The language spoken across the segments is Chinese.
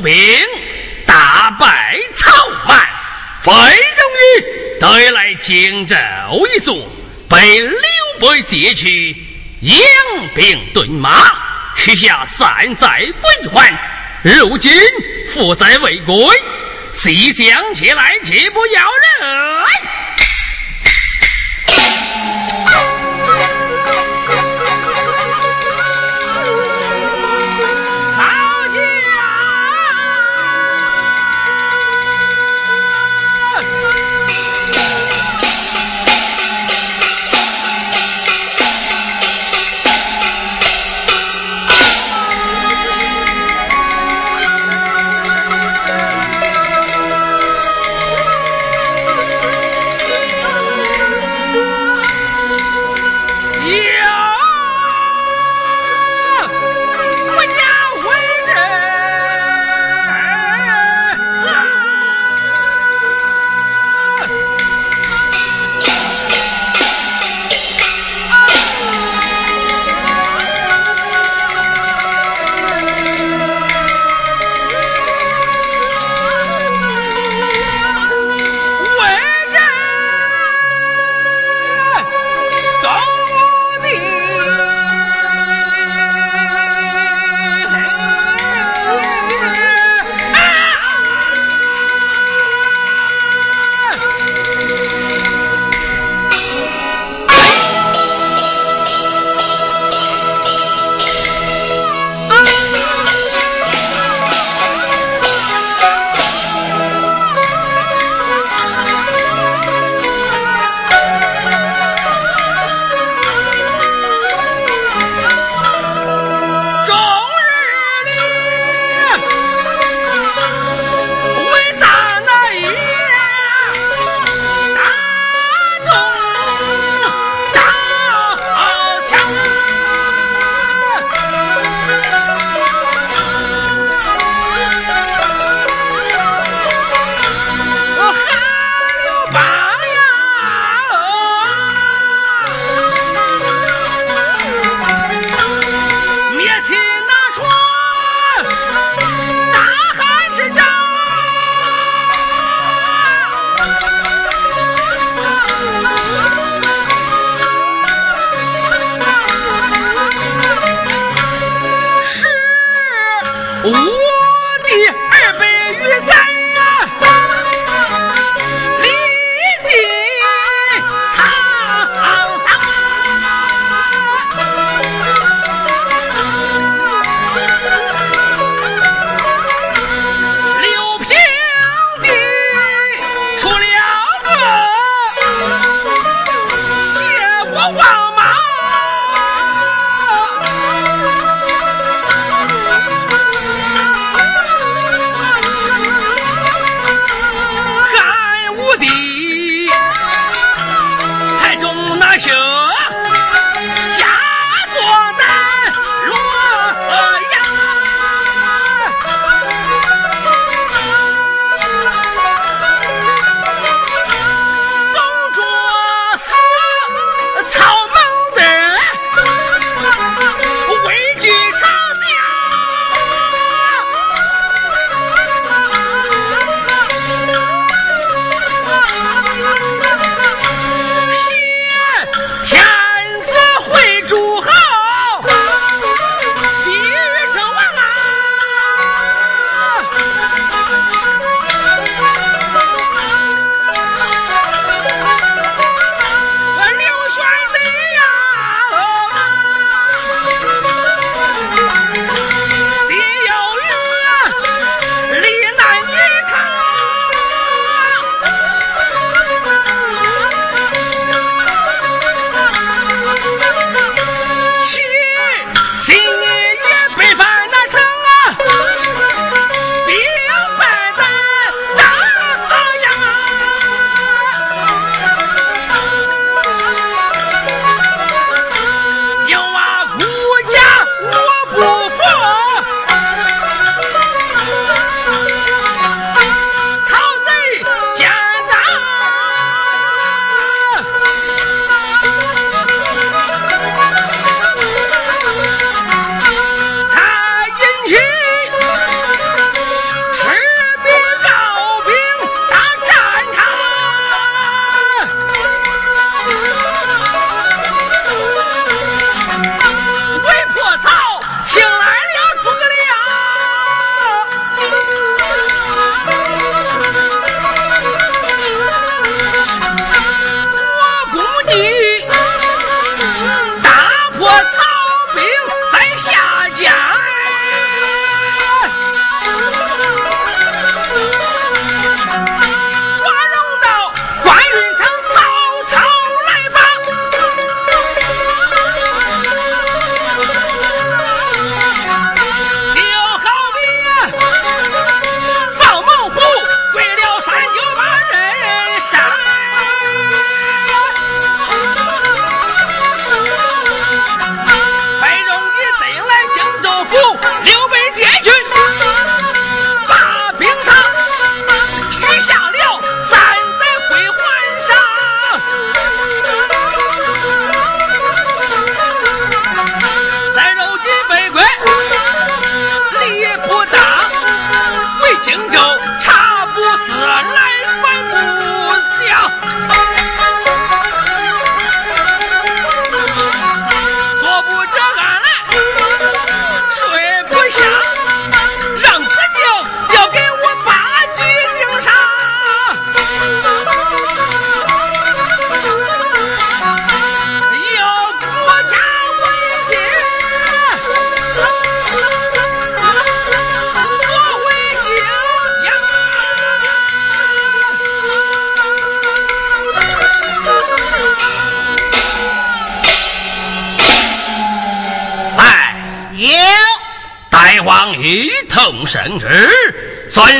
壁鏖兵，大败曹瞒，费终于得来荆州一座，被刘备劫去，养兵屯马，许下三载归还。如今负债未归，西厢前来，切不要人。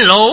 旨，尊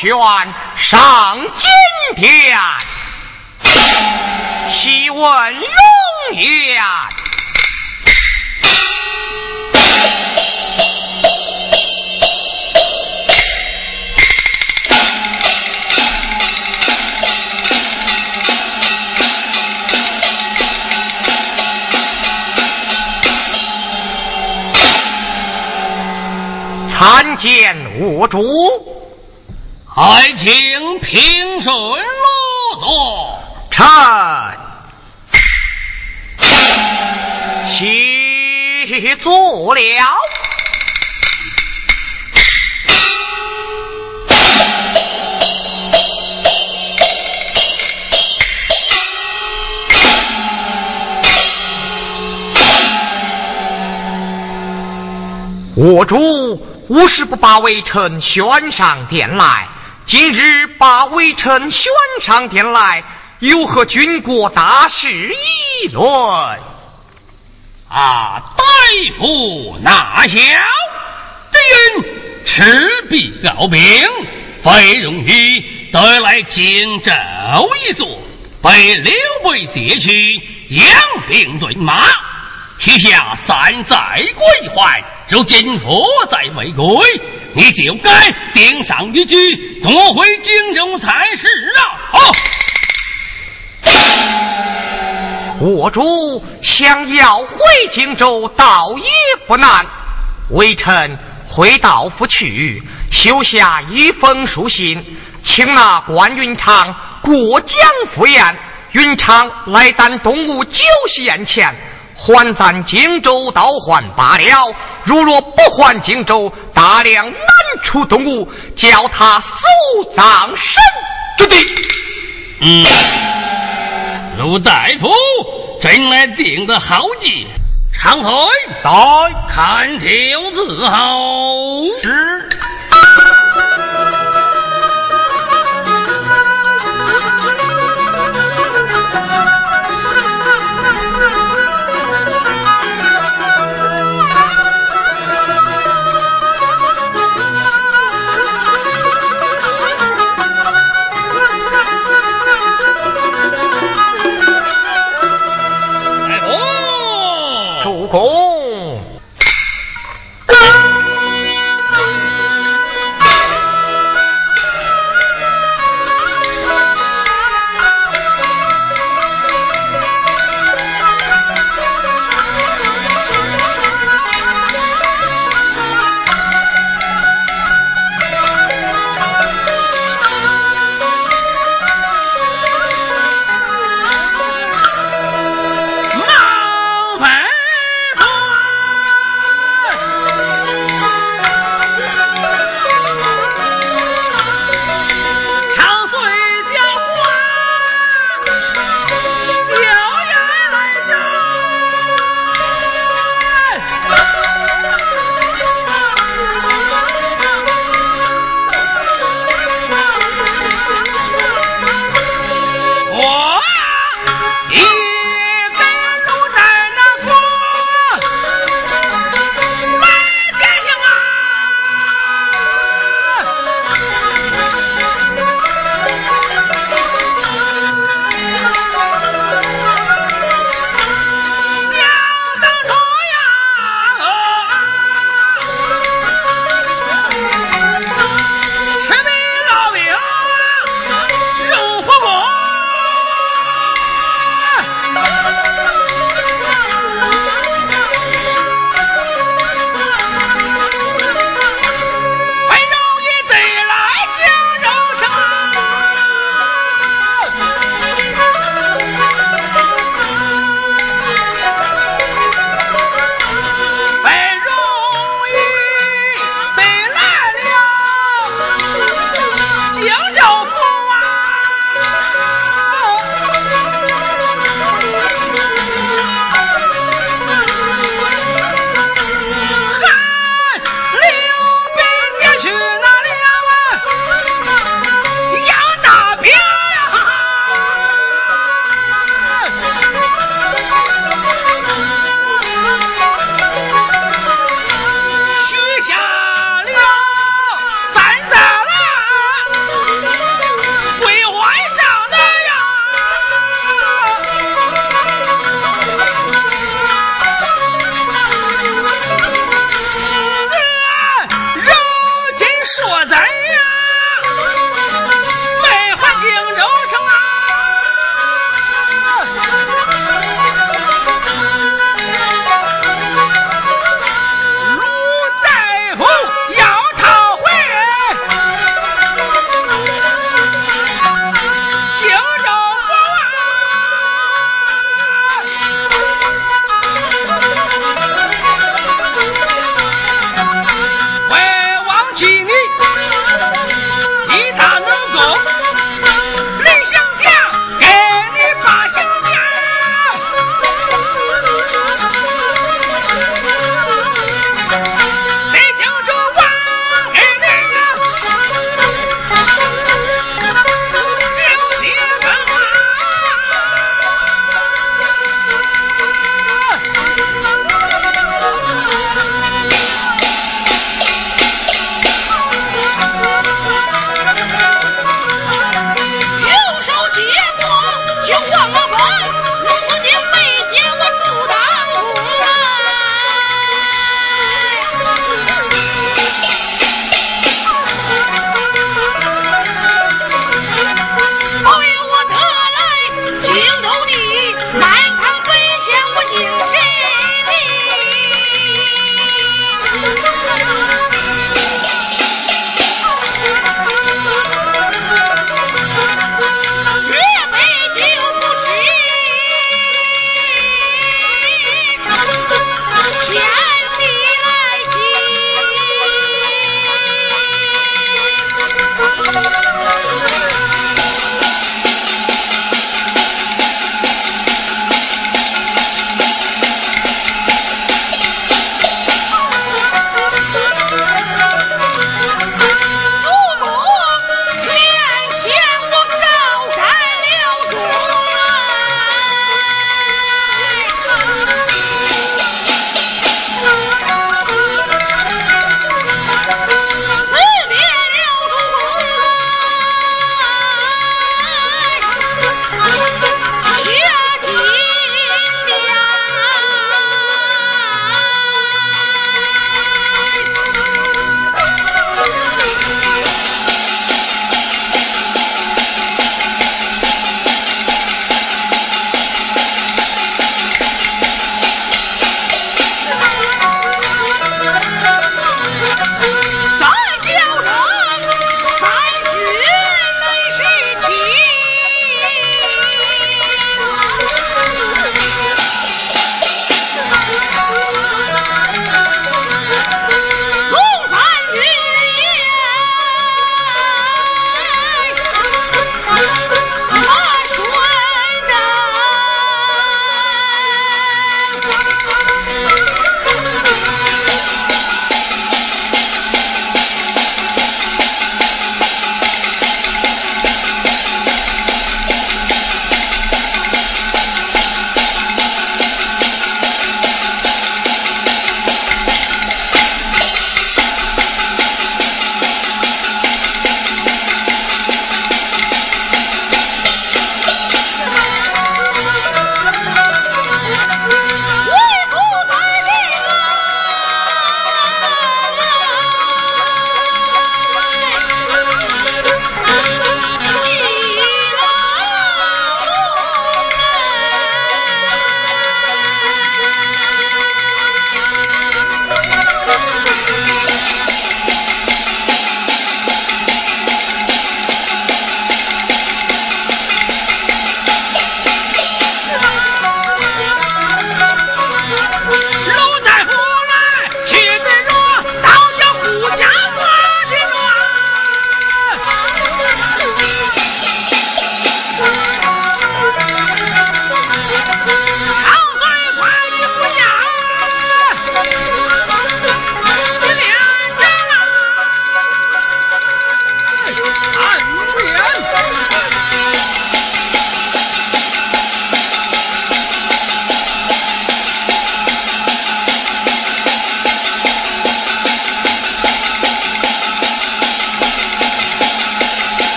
主赵宣上金殿，细问龙颜。参见我主，还请平顺落座。臣谢坐了。我主。无事不把微臣宣上殿来，今日把微臣宣上殿来，有何军国大事议论？啊，大夫纳孝，这人赤壁鏖兵，费荣誉得来荆州一座，被刘备劫去，养兵顿马，许下三载归还。如今我在未归，你就该顶上一举，夺回荆州才是啊！我主想要回荆州，倒也不难。微臣回道府去，修下一封书信，请那关云长过江赴宴。云长来咱东吴酒席宴前。还咱荆州倒还罢了，如若不还荆州，大梁难出东吴，叫他死葬身之地。嗯，陆大夫真来定的好计，长腿在看酒伺候。是。红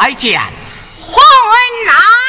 来见。皇恩来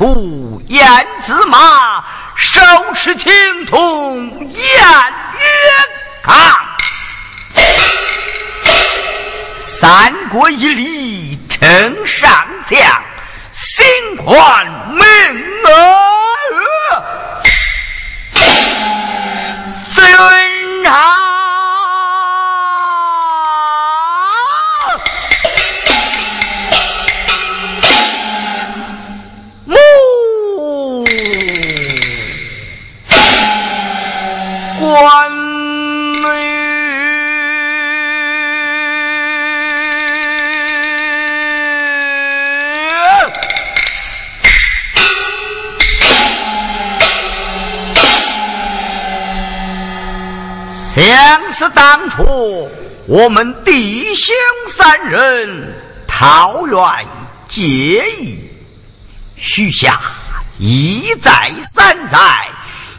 下赤兔燕子马，手持青铜偃月钢。三国一里称上将，心宽名额。云长。想是当初我们弟兄三人桃园结义，许下一再三载，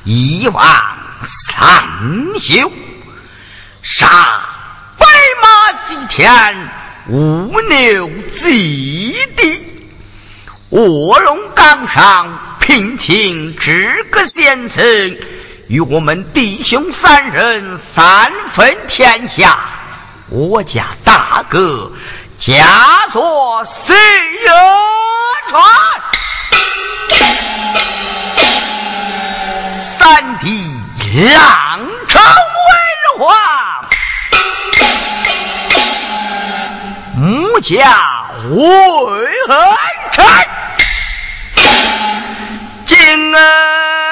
一往三休，杀白马祭天，五牛祭地，卧龙岗上聘请诸葛先生。与我们弟兄三人三分天下，我家大哥家作四月传，三弟两朝为皇，母家为何臣，今儿。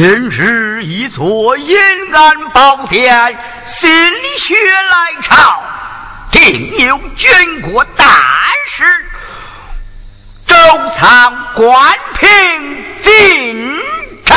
今日一错阴暗宝殿，心血来潮，定有军国大事。周仓关平进城。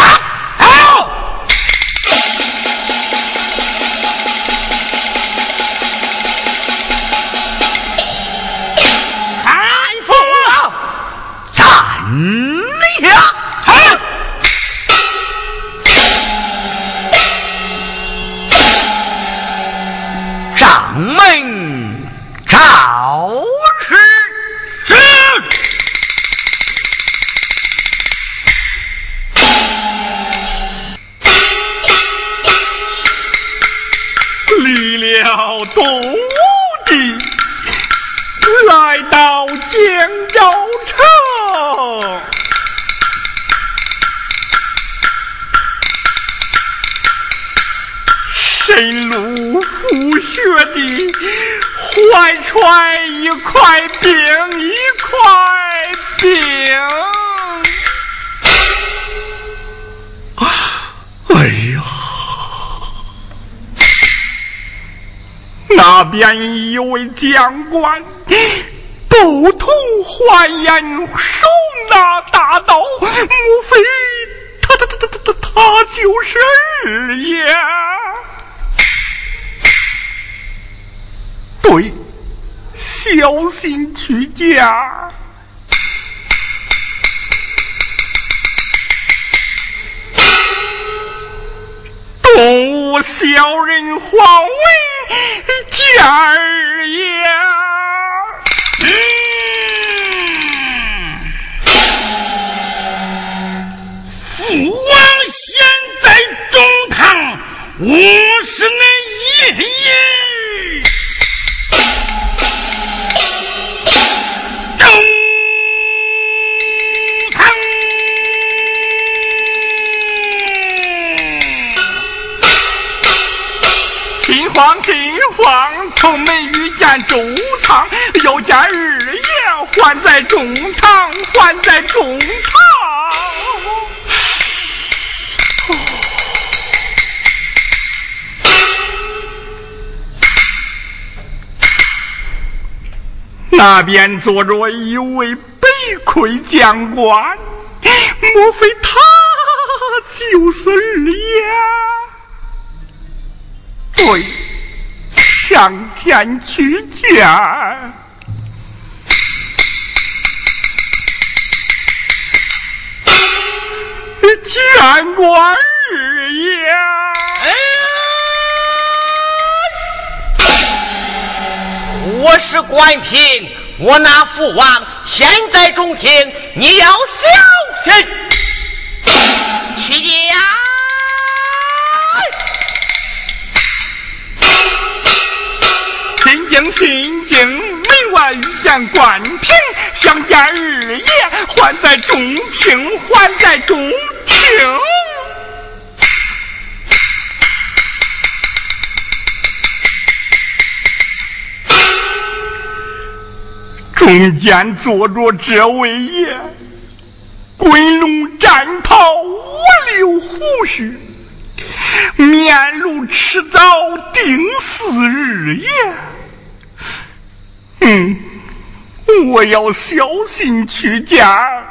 了东地，来到江州城。深入虎穴的，怀揣一块冰，一块冰。哎呀，那边有位将官，斗头欢颜，手拿大刀，莫非他他他他他他他就是二爷？对，小心去家。动物小人皇为见二爷。父王现在中堂，我是那爷爷。皇新皇从没遇见周堂，又见二爷还在中堂，还在中堂。那边坐着一位北魁将官，莫非他就是二爷？对。上前去见，见过二爷。我是关平，我那父王现在中庭，你要小心。去见。心经门外遇见关平，相见二爷，还在中庭，还在中庭。中间坐着这位爷，滚龙战袍，五溜胡须，面如赤枣，定似二爷。嗯，我要小心去家。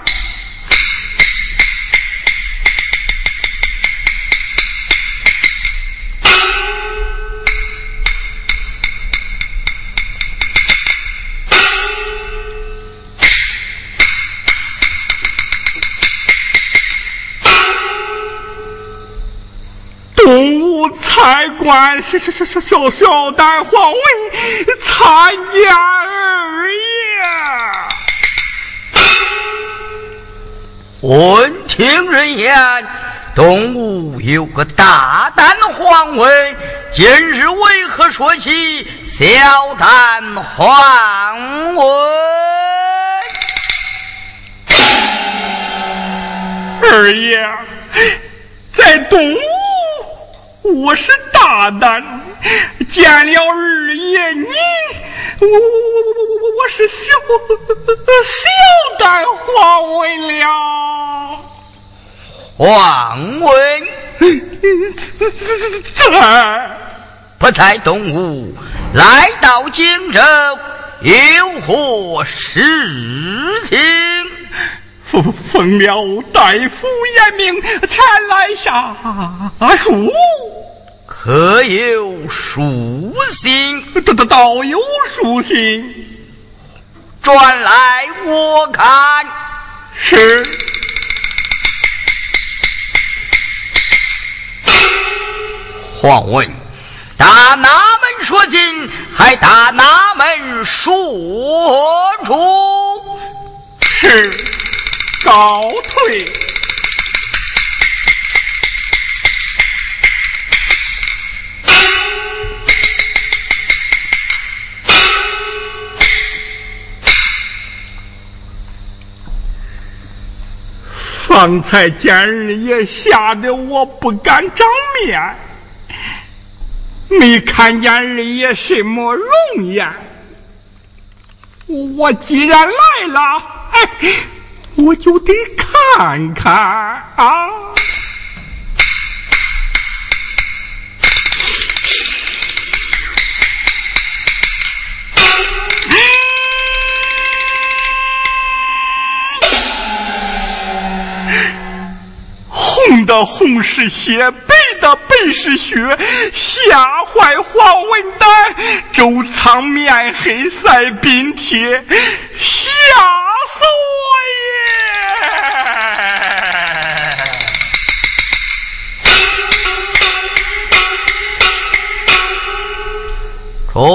参观小小小小小小丹皇位，参见二爷。闻听人言，东吴有个大丹皇位，今日为何说起小丹皇位？二爷，在东吴。我是大胆，见了二爷你，我我我我我我我是小小胆皇位了。皇位在不在东吴？来到荆州有何事情？奉奉了大夫严明前来下书，可有书信？倒倒倒有书信，转来我看。是。皇问：打哪门说进，还打哪门说出？是。告退。方才见二爷，吓得我不敢长面，没看见二爷什么容颜。我既然来了，哎。我就得看看啊！红的红是血，白的白是血，吓坏黄文丹，周仓面黑赛冰铁，吓死我呀！哦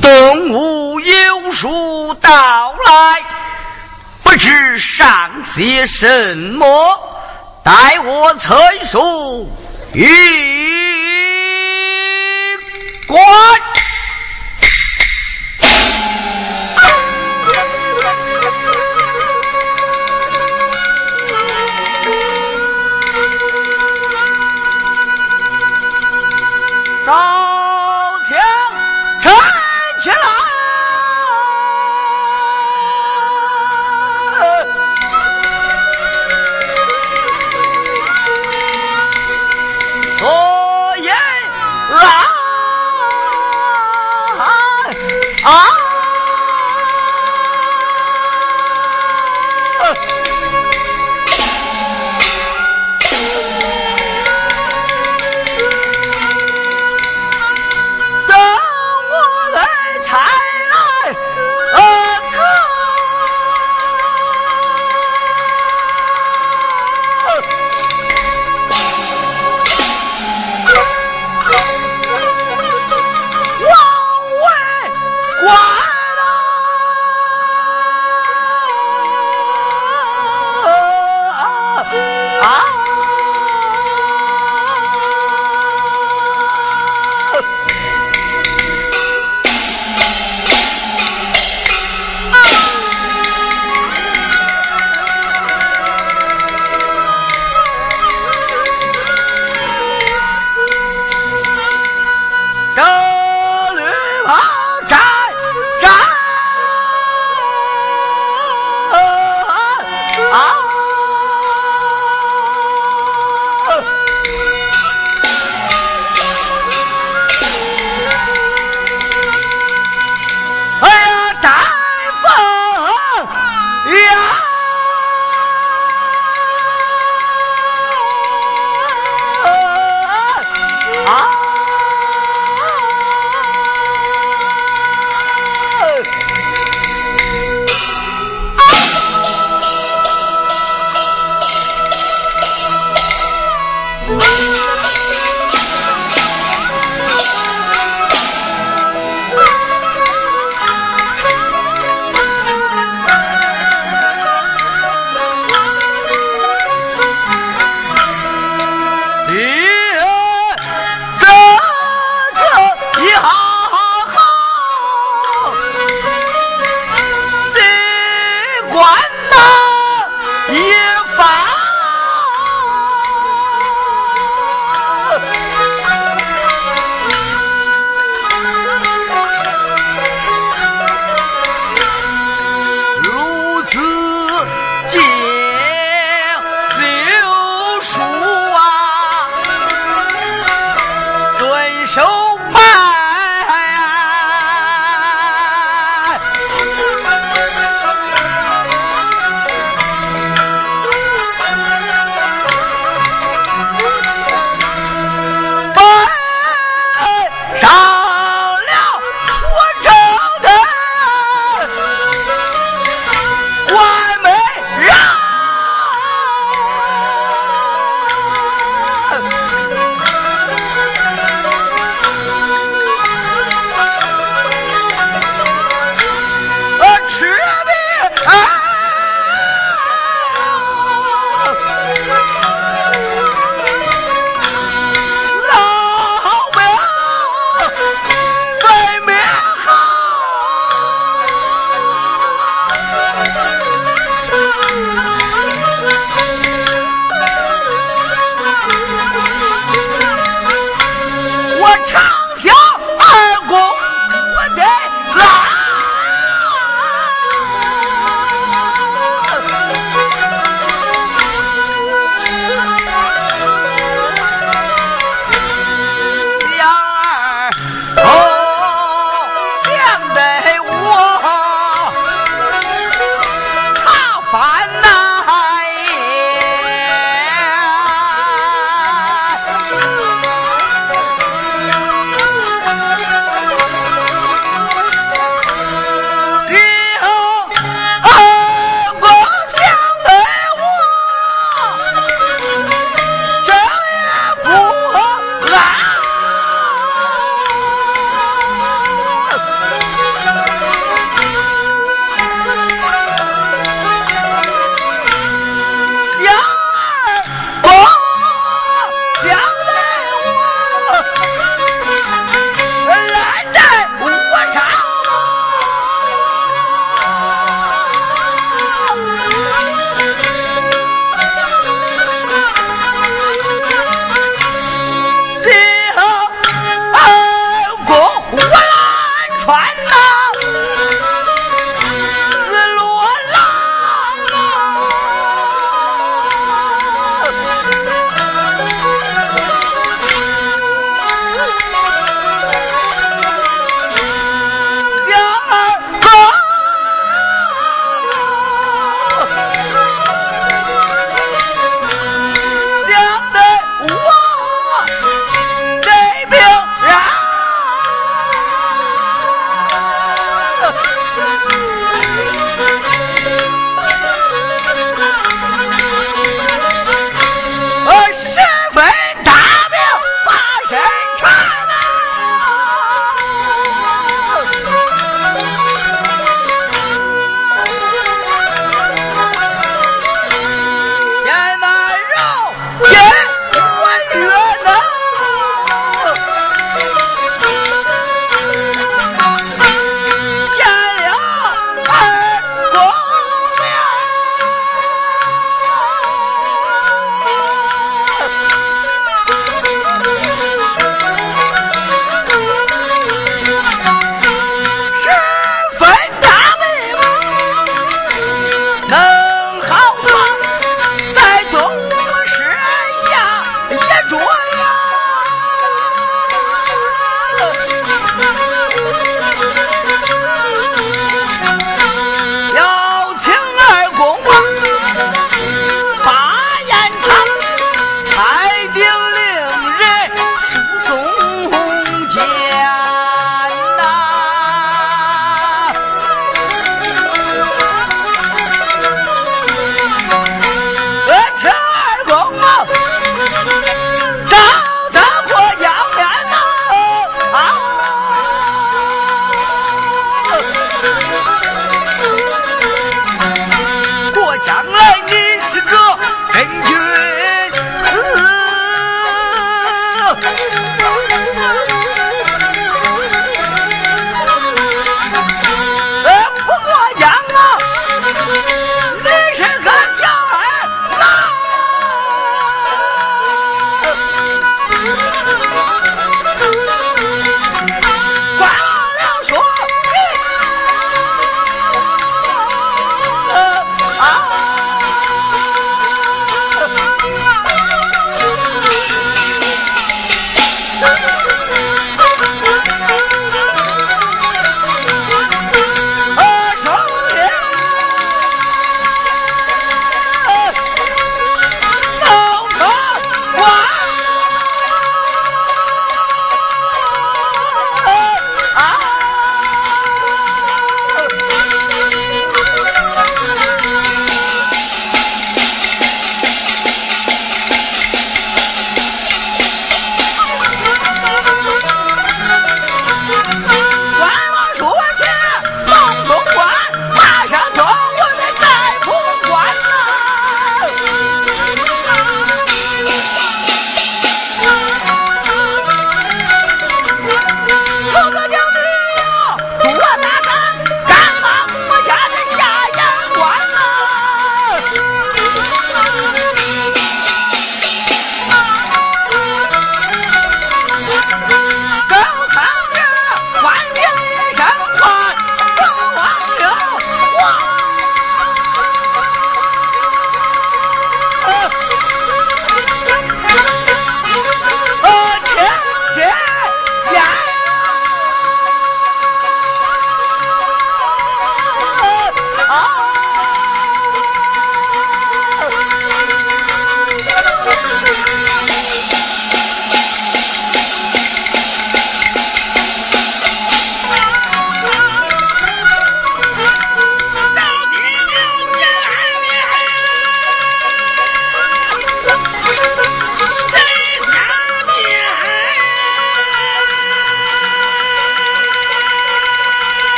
东吴有书到来不知上写什么待我催书一关